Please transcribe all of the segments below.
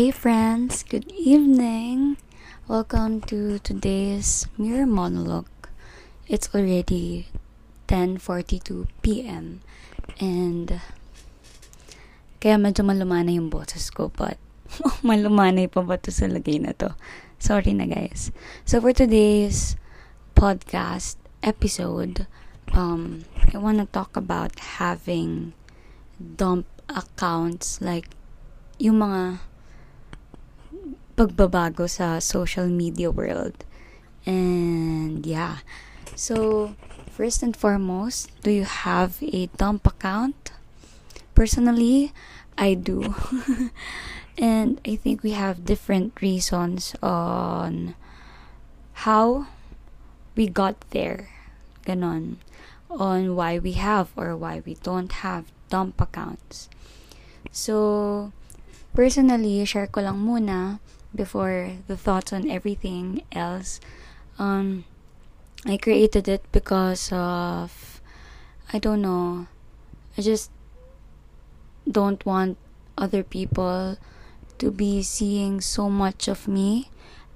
Hey friends, good evening. Welcome to today's mirror monologue. It's already 10:42 p.m. and kaya medyo malumanay yung boses ko but malumanay pa ba to sa lagay na to? Sorry na guys. So for today's podcast episode, um I want to talk about having dump accounts like yung mga pagbabago sa social media world. And yeah. So, first and foremost, do you have a dump account? Personally, I do. and I think we have different reasons on how we got there. Ganon. On why we have or why we don't have dump accounts. So, personally, share ko lang muna before the thoughts on everything else. Um, I created it because of I don't know. I just don't want other people to be seeing so much of me.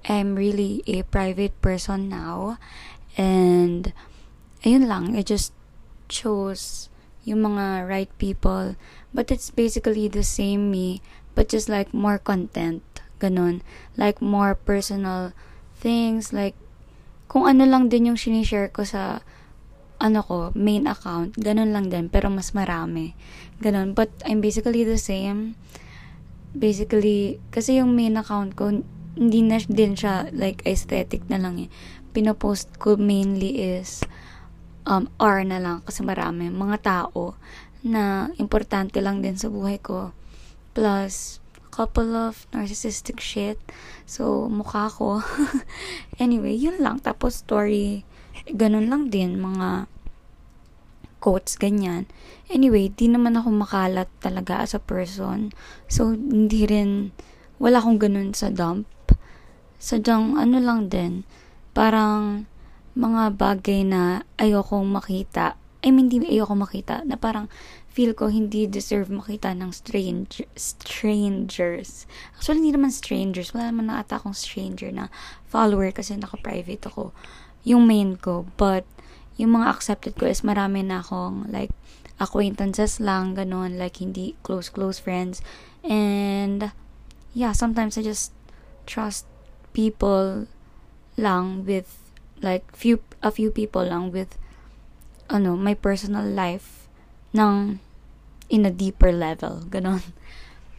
I'm really a private person now and ayun lang, I just chose yung mga right people but it's basically the same me but just like more content Ganon. Like, more personal things. Like, kung ano lang din yung sinishare ko sa ano ko, main account, ganun lang din, pero mas marami. Ganun. But, I'm basically the same. Basically, kasi yung main account ko, hindi na din siya, like, aesthetic na lang eh. Pinopost ko mainly is, um, R na lang, kasi marami. Mga tao, na importante lang din sa buhay ko. Plus, couple of narcissistic shit. So, mukha ko. anyway, yun lang. Tapos, story, ganun lang din. Mga quotes, ganyan. Anyway, di naman ako makalat talaga as a person. So, hindi rin, wala akong ganun sa dump. Sadyang, ano lang din, parang, mga bagay na ayokong makita. I mean, hindi ayoko makita. Na parang, feel ko hindi deserve makita ng strange, strangers. Actually, hindi naman strangers. Wala naman na ata akong stranger na follower kasi naka-private ako. Yung main ko. But, yung mga accepted ko is marami na akong like acquaintances lang, ganun. Like, hindi close-close friends. And, yeah, sometimes I just trust people lang with like few a few people lang with ano my personal life ng in a deeper level. Ganon.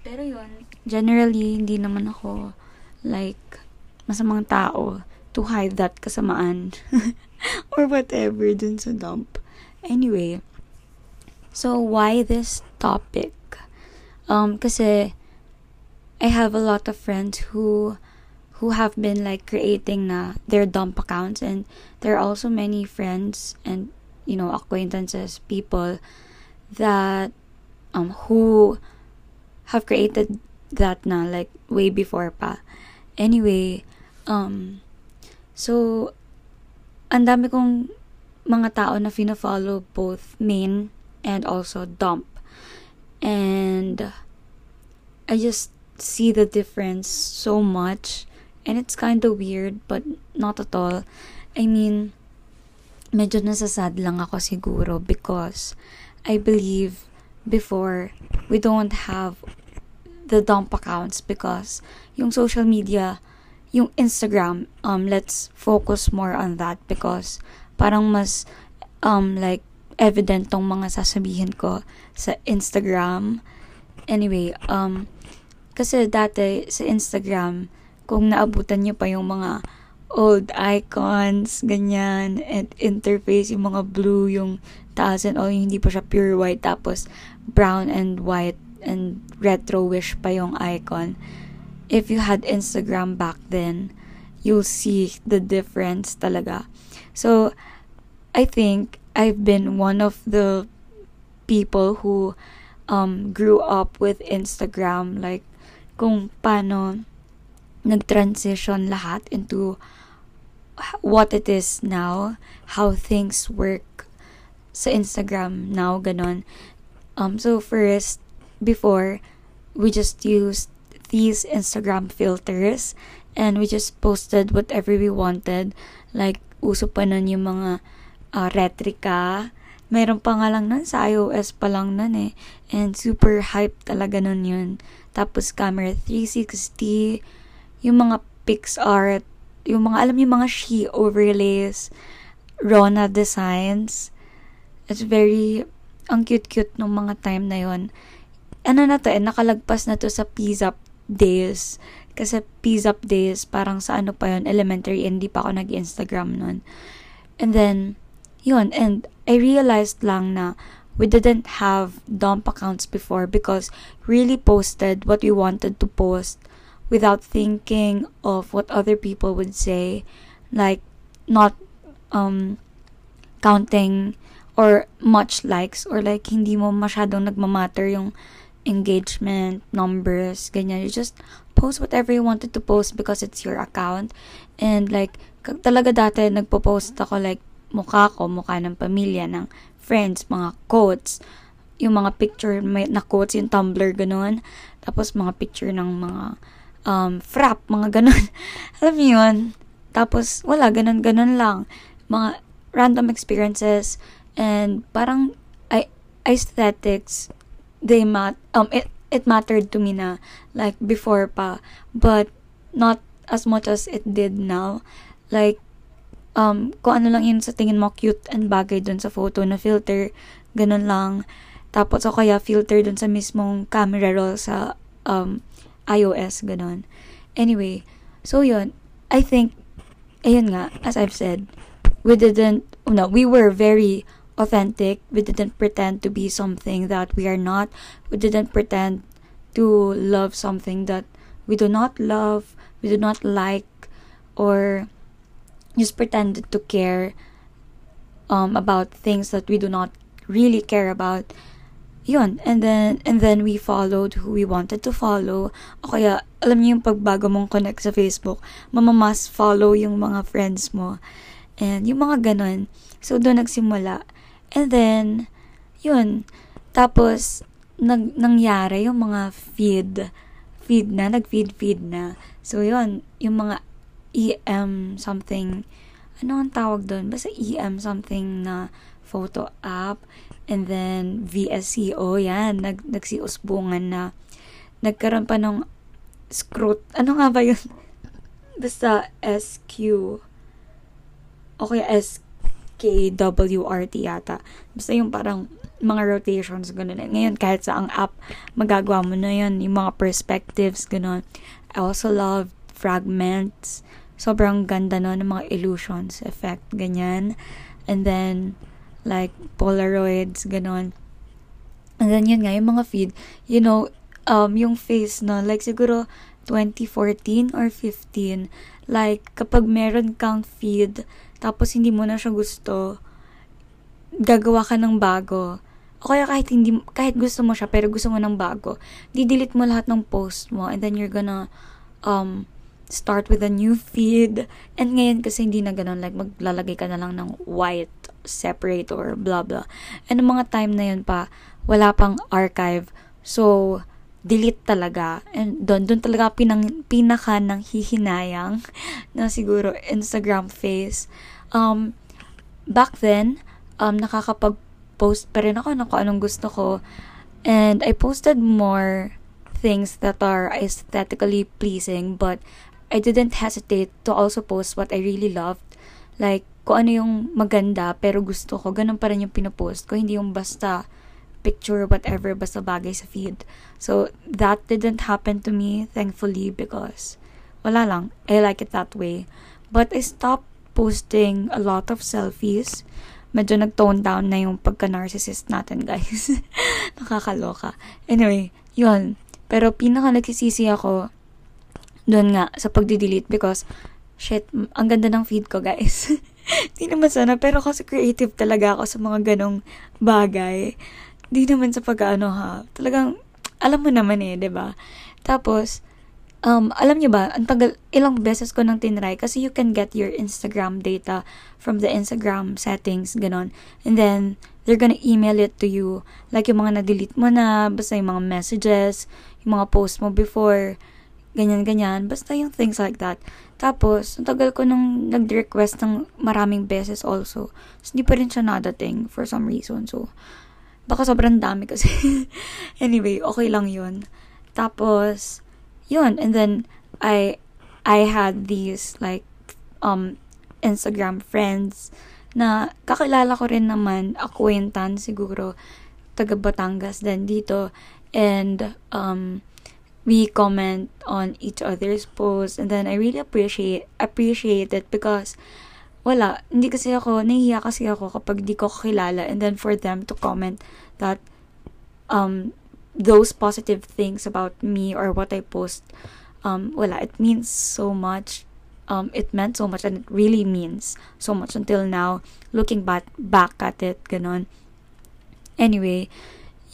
Pero yun, generally, hindi naman ako, like, masamang tao to hide that kasamaan. or whatever dun sa dump. Anyway, so why this topic? Um, kasi, I have a lot of friends who who have been like creating na their dump accounts and there are also many friends and you know acquaintances people that um, who have created that na like way before pa. Anyway, um, so, ang dami kong mga tao na fina-follow both main and also dump. And I just see the difference so much. And it's kind of weird, but not at all. I mean, medyo nasasad lang ako siguro because I believe before we don't have the dump accounts because yung social media yung Instagram um let's focus more on that because parang mas um like evident tong mga sasabihin ko sa Instagram. Anyway um kasi dati sa Instagram kung naabutan niyo pa yung mga old icons, ganyan, and interface, yung mga blue, yung taas and all, yung hindi pa siya pure white, tapos brown and white and retro-wish pa yung icon. If you had Instagram back then, you'll see the difference talaga. So, I think I've been one of the people who um, grew up with Instagram. Like, kung paano nag-transition lahat into what it is now, how things work sa Instagram now, ganon. Um, so first, before, we just used these Instagram filters and we just posted whatever we wanted. Like, uso pa nun yung mga uh, retrika. Meron pa nga lang nun, sa iOS pa lang nun eh. And super hype talaga nun yun. Tapos camera 360, yung mga PixArt, yung mga, alam yung mga she overlays, Rona designs. It's very, ang cute-cute nung mga time na yon ano na to eh, nakalagpas na to sa Pizza days. Kasi Pizza days, parang sa ano pa yon elementary, hindi pa ako nag-Instagram nun. And then, yun, and I realized lang na we didn't have dump accounts before because really posted what we wanted to post without thinking of what other people would say. Like, not um, counting or much likes or like hindi mo masyadong nagmamatter yung engagement, numbers, ganyan. You just post whatever you wanted to post because it's your account. And like, talaga dati nagpo-post ako like mukha ko, mukha ng pamilya, ng friends, mga quotes, yung mga picture may, na quotes, yung Tumblr, ganun. Tapos mga picture ng mga um, frap, mga ganun. Alam mo yun? Tapos, wala, ganun-ganun lang. Mga random experiences and parang I, aesthetics they mat um it it mattered to me na like before pa. But not as much as it did now. Like um kung ano lang yun sa tingin mo cute and bagay dun sa photo na filter ganun lang. Tapos o kaya filter dun sa mismong camera roll sa um iOS ganun. Anyway so yun I think ayun nga as I've said we didn't no we were very authentic. We didn't pretend to be something that we are not. We didn't pretend to love something that we do not love, we do not like, or just pretended to care um, about things that we do not really care about. Yun. And then, and then we followed who we wanted to follow. O kaya, alam niyo yung pagbago mong connect sa Facebook, mamamas follow yung mga friends mo. And yung mga ganun. So, doon nagsimula. And then, yun. Tapos, nag, nangyari yung mga feed, feed na, nag-feed-feed na. So, yun, yung mga EM something, ano ang tawag doon? Basta EM something na photo app. And then, VSCO, yan, nag, nagsiusbungan na. Nagkaroon pa ng scrut, ano nga ba yun? Basta SQ. Okay, SQ KWRT yata. Basta yung parang mga rotations, ganun. Ngayon, kahit sa ang app, magagawa mo na yun. Yung mga perspectives, ganun. I also love fragments. Sobrang ganda no, ng mga illusions, effect, ganyan. And then, like, Polaroids, ganun. And then, yun nga, yung mga feed, you know, um, yung face, no, like, siguro, 2014 or 15, like, kapag meron kang feed tapos hindi mo na siya gusto, gagawa ka ng bago. O kaya kahit hindi, kahit gusto mo siya, pero gusto mo ng bago, di-delete mo lahat ng post mo, and then you're gonna, um, start with a new feed. And ngayon kasi hindi na ganun, like maglalagay ka na lang ng white separate or blah blah. And mga time na yun pa, wala pang archive. So, delete talaga. And doon, doon talaga pinang, pinaka ng hihinayang na siguro Instagram face. Um, back then, um, nakakapag-post pa rin ako ng kung anong gusto ko. And I posted more things that are aesthetically pleasing, but I didn't hesitate to also post what I really loved. Like, kung ano yung maganda, pero gusto ko, ganun pa rin yung pinopost ko. Hindi yung basta picture, whatever, basta bagay sa feed. So, that didn't happen to me, thankfully, because wala lang. I like it that way. But I stopped posting a lot of selfies. Medyo nag-tone down na yung pagka-narcissist natin, guys. Nakakaloka. Anyway, yun. Pero pinaka nagsisisi ako doon nga sa pagdi-delete because shit, ang ganda ng feed ko, guys. Hindi naman sana, pero kasi creative talaga ako sa mga ganong bagay. Di naman sa pag-ano ha. Talagang, alam mo naman eh, ba diba? Tapos, um, alam niyo ba, ang tagal, ilang beses ko nang tinry kasi you can get your Instagram data from the Instagram settings, ganon. And then, they're gonna email it to you. Like yung mga na-delete mo na, basta yung mga messages, yung mga post mo before, ganyan-ganyan. Basta yung things like that. Tapos, ang tagal ko nung nag-request ng maraming beses also. So, hindi pa rin siya nadating for some reason. So, baka sobrang dami kasi. anyway, okay lang yun. Tapos, yun. And then, I, I had these, like, um, Instagram friends na kakilala ko rin naman, acquaintance siguro, taga Batangas din dito. And, um, we comment on each other's posts and then I really appreciate appreciate it because wala, hindi kasi ako, nahihiya kasi ako kapag di ko kilala and then for them to comment that um those positive things about me or what I post um wala, it means so much. Um it meant so much and it really means so much until now. Looking back back at it ganon anyway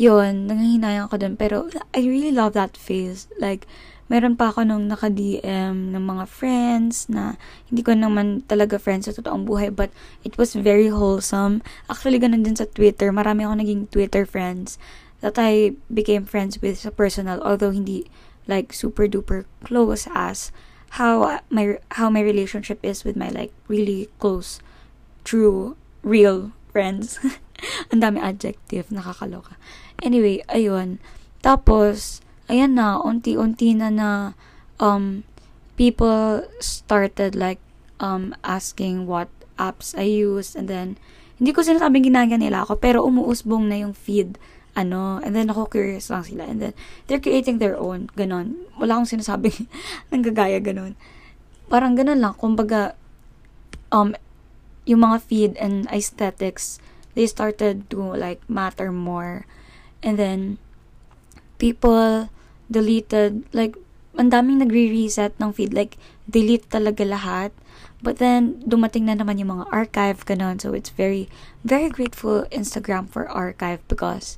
yun, nangahinayang ako dun. Pero, I really love that phase. Like, meron pa ako nung naka-DM ng mga friends na hindi ko naman talaga friends sa totoong buhay but it was very wholesome. Actually, ganun din sa Twitter. Marami ako naging Twitter friends that I became friends with sa personal although hindi like super duper close as how my how my relationship is with my like really close true real friends. Ang dami adjective, nakakaloka. Anyway, ayun. Tapos, ayan na, unti-unti na na, um, people started like, um, asking what apps I use, and then, hindi ko sinasabing ginagaya nila ako, pero umuusbong na yung feed, ano, and then ako curious lang sila, and then, they're creating their own, ganon. Wala akong sinasabing nanggagaya, ganon. Parang ganon lang, kumbaga, um, yung mga feed and aesthetics, they started to, like, matter more And then, people deleted, like, ang daming nagre-reset ng feed. Like, delete talaga lahat. But then, dumating na naman yung mga archive, ganun. So, it's very, very grateful Instagram for archive because,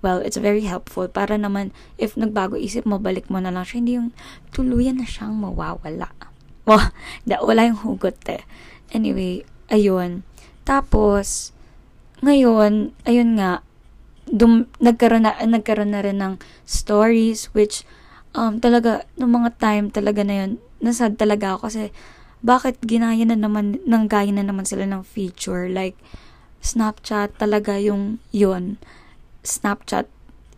well, it's very helpful. Para naman, if nagbago isip mo, balik mo na lang siya. Hindi yung tuluyan na siyang mawawala. Well, da, wala yung hugot eh. Anyway, ayun. Tapos, ngayon, ayun nga, dum, nagkaroon na, nagkaroon na rin ng stories which um, talaga, nung mga time talaga na yun, nasad talaga ako kasi bakit ginaya na naman, nang gaya na naman sila ng feature like Snapchat talaga yung yun. Snapchat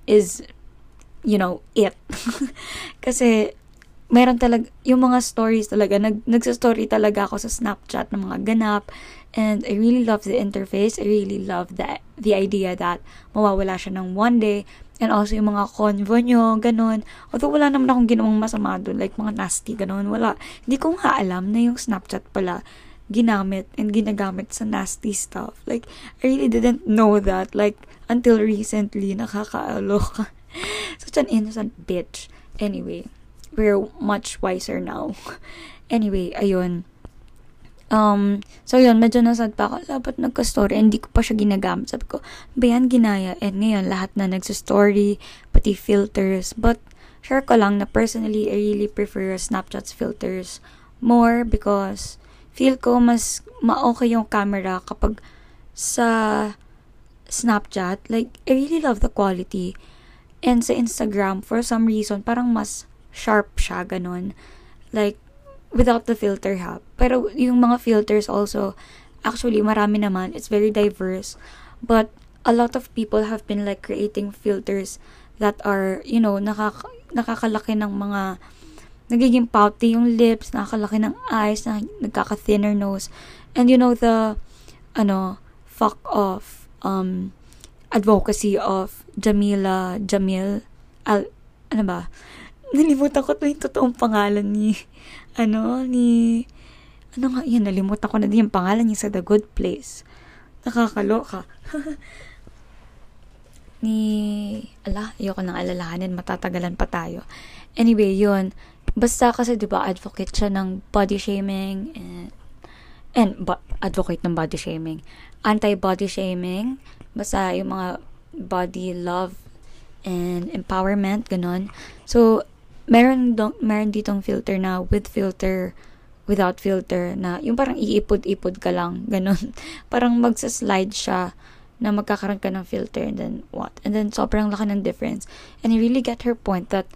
is you know, it. kasi meron talaga, yung mga stories talaga, nag, nagsa-story talaga ako sa Snapchat ng mga ganap And I really love the interface. I really love the, the idea that mawawala siya ng one day. And also yung mga convo nyo, ganun. Although wala naman akong ginawang masama doon, like mga nasty, ganun. Wala. Hindi ko nga alam na yung Snapchat pala ginamit and ginagamit sa nasty stuff. Like, I really didn't know that. Like, until recently, nakakaaloka. Such an innocent bitch. Anyway, we're much wiser now. anyway, ayun Um, so yun, medyo nasad pa ako. Dapat nagka-story. Hindi ko pa siya ginagamit. Sabi ko, ba yan ginaya? And ngayon, lahat na nagsa-story, pati filters. But, share ko lang na personally, I really prefer Snapchat's filters more because feel ko mas ma-okay yung camera kapag sa Snapchat. Like, I really love the quality. And sa Instagram, for some reason, parang mas sharp siya, ganun. Like, without the filter ha. Pero yung mga filters also, actually marami naman. It's very diverse. But a lot of people have been like creating filters that are, you know, nakaka nakakalaki ng mga nagiging pouty yung lips, nakakalaki ng eyes, na, nagkaka-thinner nose. And you know, the, ano, fuck off, um, advocacy of Jamila Jamil, al, ano ba? Nalimutan ko to yung totoong pangalan ni, ano, ni, ano nga, yan, nalimutan ko na din yung pangalan niya sa The Good Place. Nakakaloka. ni, ala, ayoko nang alalahanin, matatagalan pa tayo. Anyway, yun. Basta kasi, di ba, advocate siya ng body shaming and, and ba, advocate ng body shaming. Anti-body shaming. Basta yung mga body love and empowerment, ganun. So, meron, do, meron ditong filter na with filter, without filter, na yung parang iipod-ipod ka lang, ganun. parang magsa-slide siya na magkakaroon ka ng filter and then what? And then sobrang laki ng difference. And I really get her point that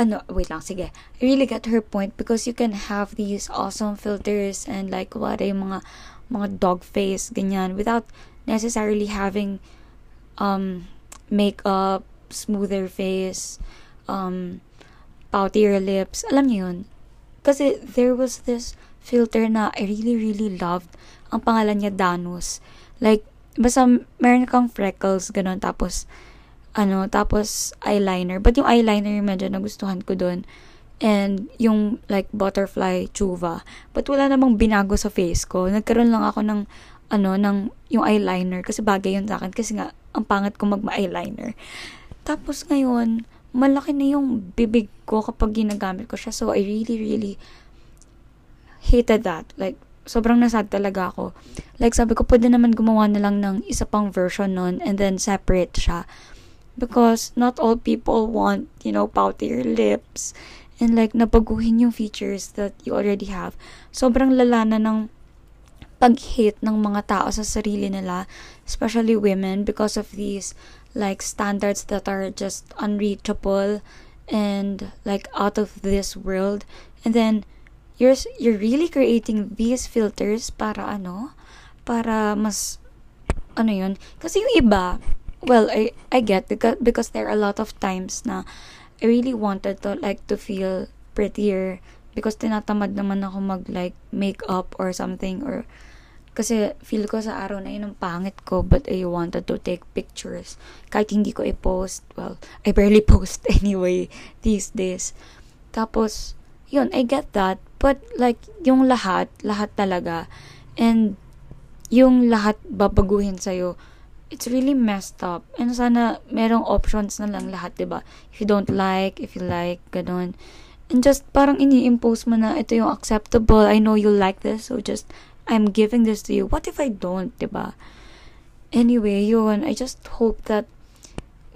ano, wait lang, sige. I really get her point because you can have these awesome filters and like, what yung mga, mga dog face, ganyan, without necessarily having, um, makeup, smoother face, um, poutier lips. Alam niyo yun? Kasi there was this filter na I really, really loved. Ang pangalan niya Danus. Like, basta meron kang freckles, ganun. Tapos, ano, tapos eyeliner. But yung eyeliner yung medyo nagustuhan ko dun. And yung like butterfly chuva. But wala namang binago sa face ko. Nagkaroon lang ako ng ano, ng yung eyeliner. Kasi bagay yun sa akin. Kasi nga, ang pangat ko magma-eyeliner. Tapos ngayon, malaki na yung bibig ko kapag ginagamit ko siya. So, I really, really hated that. Like, sobrang nasad talaga ako. Like, sabi ko, pwede naman gumawa na lang ng isa pang version nun and then separate siya because not all people want, you know, poutier lips and like nabaguhin yung features that you already have. Sobrang lala na ng pag-hate ng mga tao sa sarili nila, especially women, because of these like standards that are just unreachable and like out of this world. And then you're you're really creating these filters para ano? Para mas ano yun? Kasi yung iba, well I I get because because there are a lot of times na I really wanted to like to feel prettier because tinatamad naman ako mag like makeup or something or kasi feel ko sa araw na yun ang pangit ko but I wanted to take pictures kahit hindi ko i-post well I barely post anyway these days tapos yun I get that but like yung lahat lahat talaga and yung lahat babaguhin sa'yo it's really messed up. And sana merong options na lang lahat, 'di ba? If you don't like, if you like, ganun. And just parang ini-impose mo na ito yung acceptable. I know you like this, so just I'm giving this to you. What if I don't, 'di ba? Anyway, yun, I just hope that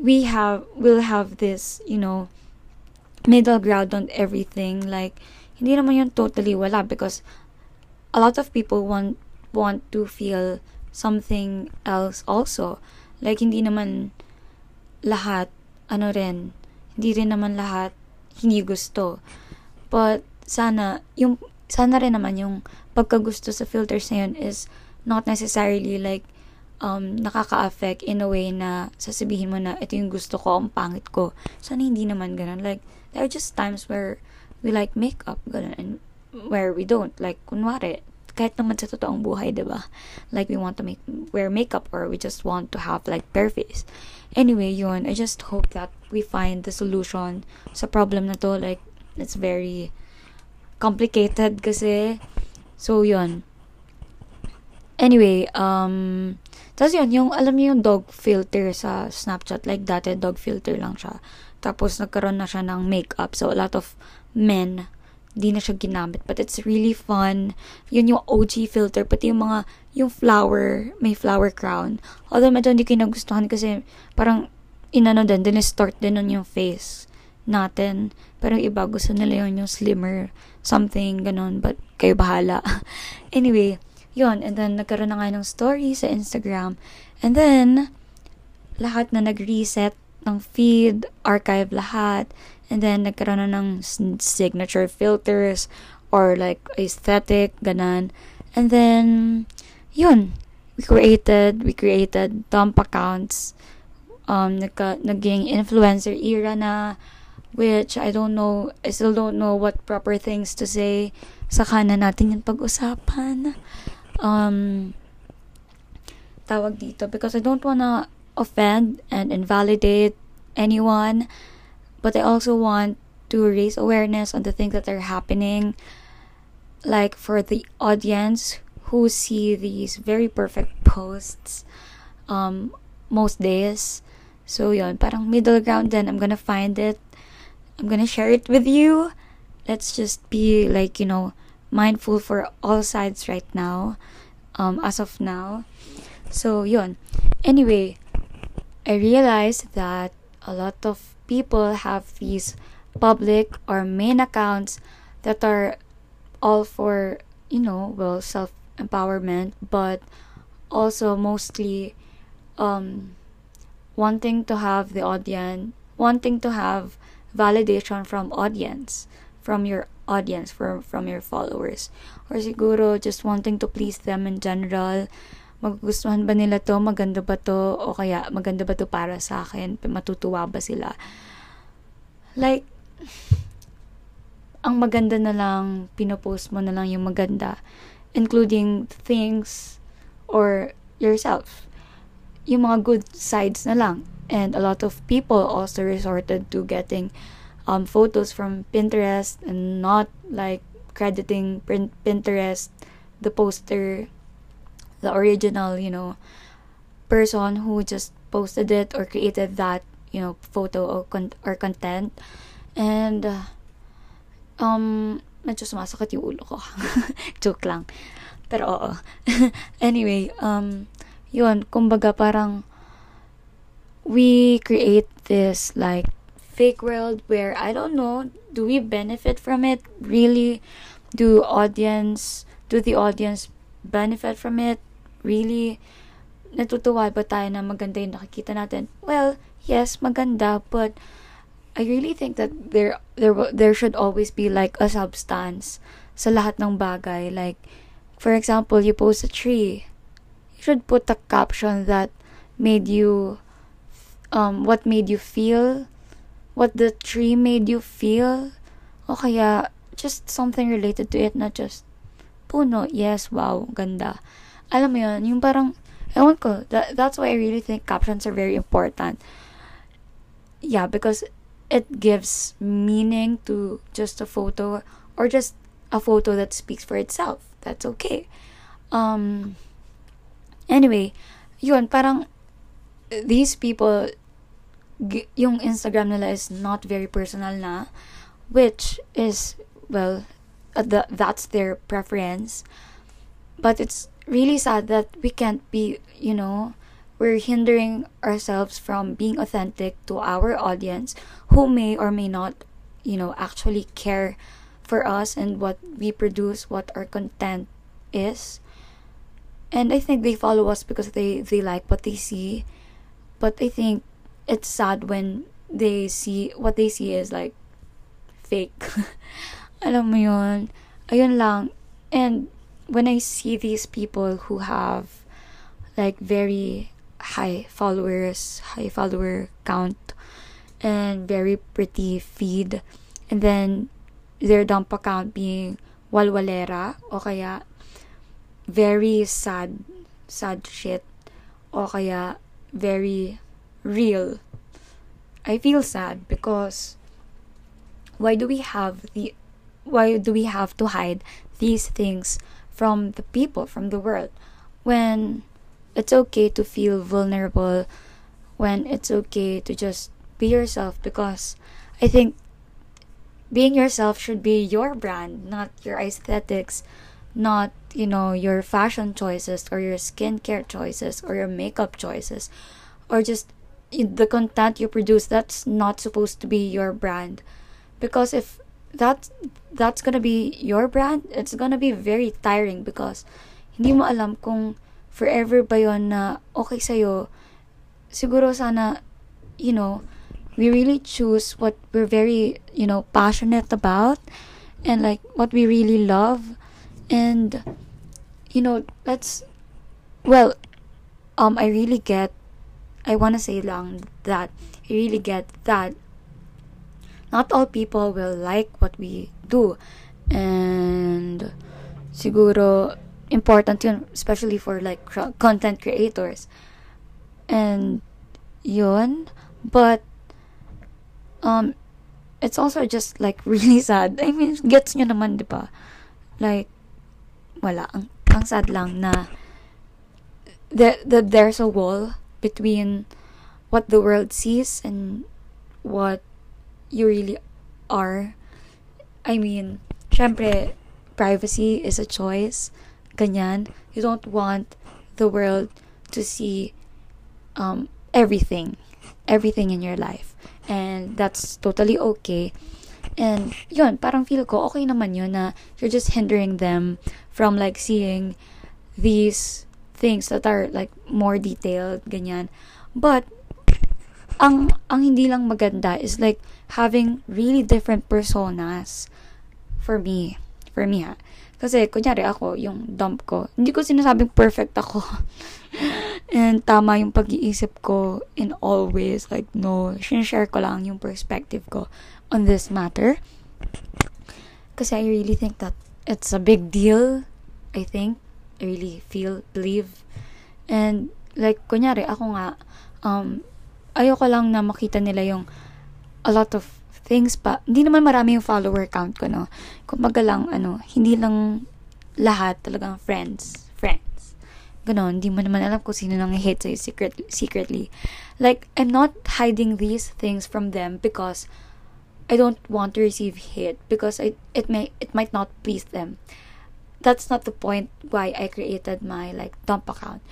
we have will have this, you know, middle ground on everything. Like hindi naman yun totally wala because a lot of people want want to feel something else also. Like, hindi naman lahat, ano rin, hindi rin naman lahat hindi gusto. But, sana, yung, sana rin naman yung pagkagusto sa filters na yun is not necessarily like, um, nakaka-affect in a way na sasabihin mo na ito yung gusto ko, ang pangit ko. Sana hindi naman ganun. Like, there are just times where we like makeup, ganun, and where we don't. Like, kunwari, kahit naman sa totoong buhay, ba? Like we want to make wear makeup or we just want to have like bare face. Anyway, yun, I just hope that we find the solution sa problem na to. Like it's very complicated kasi so yun. Anyway, um tapos yun, yung, alam niyo yung dog filter sa Snapchat, like dati dog filter lang siya. Tapos nagkaroon na siya ng makeup. So, a lot of men di na siya ginamit. But it's really fun. Yun yung OG filter. Pati yung mga, yung flower, may flower crown. Although medyo hindi ko nagustuhan kasi parang inano din, dinistort din nun yung face natin. Pero yung iba gusto nila yun yung slimmer, something, ganun. But kayo bahala. anyway, yun. And then, nagkaroon na nga ng story sa Instagram. And then, lahat na nag-reset ng feed, archive lahat. And then, nagkaroon na ng signature filters or like aesthetic, ganan. And then, yun. We created, we created dump accounts. Um, nagka, naging influencer era na, which I don't know, I still don't know what proper things to say. Saka na natin yung pag-usapan. Um, tawag dito because I don't wanna offend and invalidate anyone but I also want to raise awareness on the things that are happening like for the audience who see these very perfect posts um most days so yon parang middle ground then I'm gonna find it I'm gonna share it with you. Let's just be like you know mindful for all sides right now um as of now. So yon anyway I realized that a lot of people have these public or main accounts that are all for, you know, well, self empowerment, but also mostly um, wanting to have the audience, wanting to have validation from audience, from your audience, from, from your followers. Or siguro just wanting to please them in general. Magugustuhan ba nila to? Maganda ba to? O kaya maganda ba to para sa akin? Matutuwa ba sila? Like, ang maganda na lang, pinopost mo na lang yung maganda. Including things or yourself. Yung mga good sides na lang. And a lot of people also resorted to getting um, photos from Pinterest and not like crediting Pinterest, the poster, the original, you know, person who just posted it or created that, you know, photo or, con- or content. And, uh, um, medyo sumasakit yung ulo ko. Joke lang. Pero oo. anyway, um, yun, kumbaga parang we create this like fake world where I don't know, do we benefit from it? Really? Do audience, do the audience benefit from it? Really? Natutuwa ba tayo na maganda yung nakikita natin? Well, yes, maganda, but I really think that there there there should always be like a substance sa lahat ng bagay. Like, for example, you post a tree. You should put a caption that made you um what made you feel, what the tree made you feel. O kaya just something related to it, not just puno, yes, wow, ganda. Alam mo yun, yung parang, ewan ko, that, that's why I really think captions are very important. Yeah, because it gives meaning to just a photo or just a photo that speaks for itself. That's okay. Um anyway, yun parang these people yung Instagram nila is not very personal na which is well uh, the, that's their preference but it's really sad that we can't be you know we're hindering ourselves from being authentic to our audience who may or may not, you know, actually care for us and what we produce, what our content is. And I think they follow us because they, they like what they see. But I think it's sad when they see what they see is like fake. Alam mo yun. Ayun lang. And when I see these people who have like very high followers, high follower count, and very pretty feed. And then their dump account being walwalera o kaya very sad, sad shit o kaya very real. I feel sad because why do we have the why do we have to hide these things from the people from the world when it's okay to feel vulnerable when it's okay to just be yourself because I think being yourself should be your brand, not your aesthetics, not, you know, your fashion choices or your skincare choices or your makeup choices or just the content you produce that's not supposed to be your brand. Because if that that's gonna be your brand it's gonna be very tiring because hindi mo alam kung forever ba yon na okay sa'yo, siguro sana, you know, we really choose what we're very, you know, passionate about and like what we really love. And you know, let's well, um I really get I want to say lang that I really get that not all people will like what we do and siguro important yun, especially for like content creators. And yun, but um it's also just like really sad. I mean, gets nyo naman, di ba? Like, wala. Ang, ang sad lang na the, the, there's a wall between what the world sees and what you really are. I mean, syempre, privacy is a choice ganyan. You don't want the world to see um, everything, everything in your life. And that's totally okay. And yun, parang feel ko, okay naman yun na you're just hindering them from like seeing these things that are like more detailed, ganyan. But, ang ang hindi lang maganda is like having really different personas for me. For me ha. Kasi, kunyari ako, yung dump ko, hindi ko sinasabing perfect ako. And tama yung pag-iisip ko in all ways. Like, no, share ko lang yung perspective ko on this matter. Kasi I really think that it's a big deal. I think. Really feel, believe. And, like, kunyari, ako nga, um, ayoko lang na makita nila yung a lot of things pa. Hindi naman marami yung follower count ko, no? Kumbaga lang, ano, hindi lang lahat talagang friends. Friends. Ganon, hindi mo naman alam kung sino nang hate sa'yo secret, secretly. Like, I'm not hiding these things from them because I don't want to receive hate because I, it may it might not please them. That's not the point why I created my like dump account.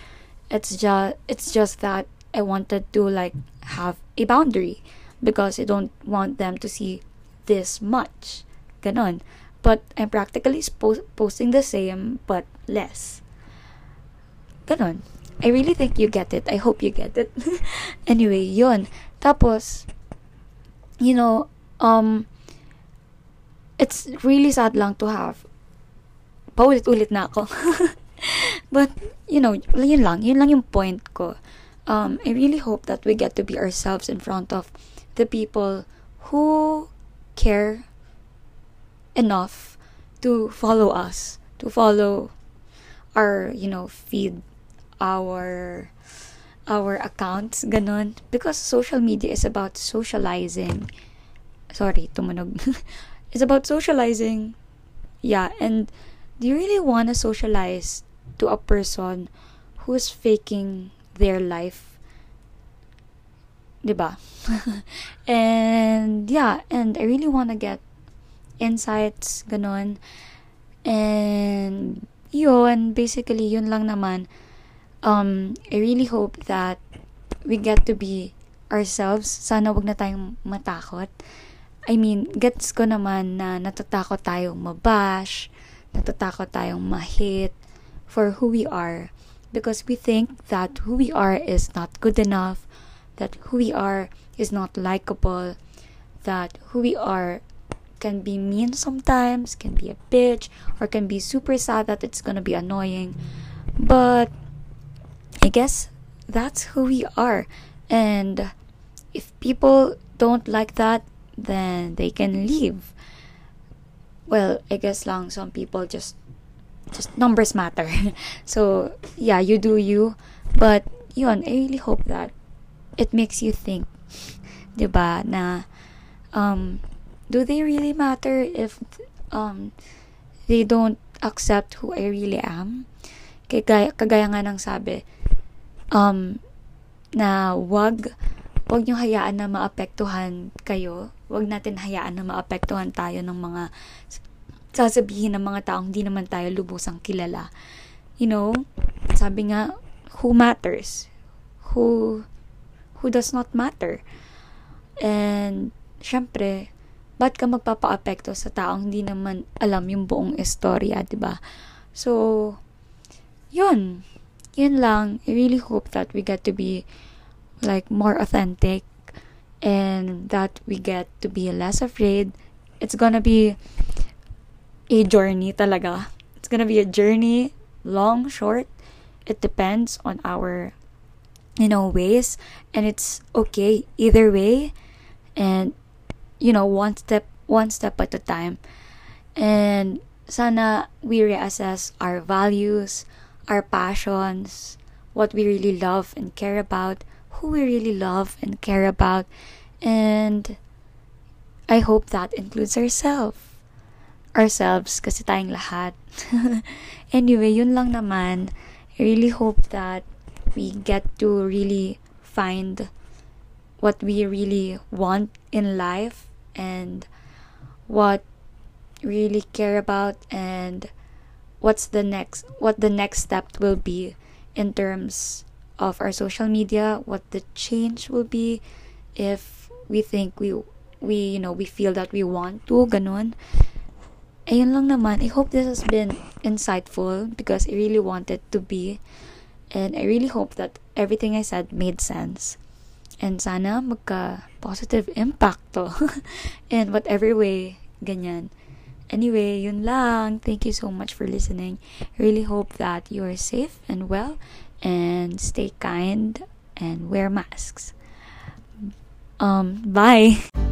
It's just it's just that I wanted to like have a boundary because I don't want them to see this much. Ganon. But I'm practically spo- posting the same but less. Ganon. I really think you get it. I hope you get it. anyway, yun. Tapos, you know, um, it's really sad lang to have. Paulit-ulit na ako. but, you know, yun lang. Yun lang yung point ko. Um, I really hope that we get to be ourselves in front of the people who care enough to follow us, to follow our, you know, feed, our our accounts, ganun. Because social media is about socializing. Sorry, tumunog. it's about socializing. Yeah, and do you really want to socialize to a person who's faking their life 'di ba? and yeah, and I really want to get insights ganon. And yun, basically yun lang naman. Um I really hope that we get to be ourselves. Sana wag na tayong matakot. I mean, gets ko naman na natatakot tayong mabash, natatakot tayong ma-hate for who we are because we think that who we are is not good enough that who we are is not likable, that who we are can be mean sometimes, can be a bitch, or can be super sad that it's gonna be annoying. But I guess that's who we are. And if people don't like that, then they can leave. Well, I guess lang some people just just numbers matter. so yeah, you do you. But yun, I really hope that it makes you think, 'di ba, na um do they really matter if um they don't accept who I really am? Kagaya, kagaya nga ng sabi, um, na wag, wag nyo hayaan na maapektuhan kayo. Wag natin hayaan na maapektuhan tayo ng mga sasabihin ng mga taong hindi naman tayo lubusang kilala. You know, sabi nga, who matters? Who who does not matter. And, syempre, ba't ka magpapa-apekto sa taong hindi naman alam yung buong istorya, di ba? So, yun. Yun lang. I really hope that we get to be like more authentic and that we get to be less afraid. It's gonna be a journey talaga. It's gonna be a journey, long, short. It depends on our you know ways and it's okay either way and you know one step one step at a time and sana we reassess our values our passions what we really love and care about who we really love and care about and I hope that includes ourselves ourselves kasi tayong lahat. Anyway yun lang naman. I really hope that we get to really find what we really want in life and what really care about and what's the next what the next step will be in terms of our social media what the change will be if we think we we you know we feel that we want to ganun ayun lang naman i hope this has been insightful because i really wanted to be and I really hope that everything I said made sense. And sana magka positive impact to. in whatever way, ganyan. Anyway, yun lang. Thank you so much for listening. I Really hope that you are safe and well and stay kind and wear masks. Um, bye.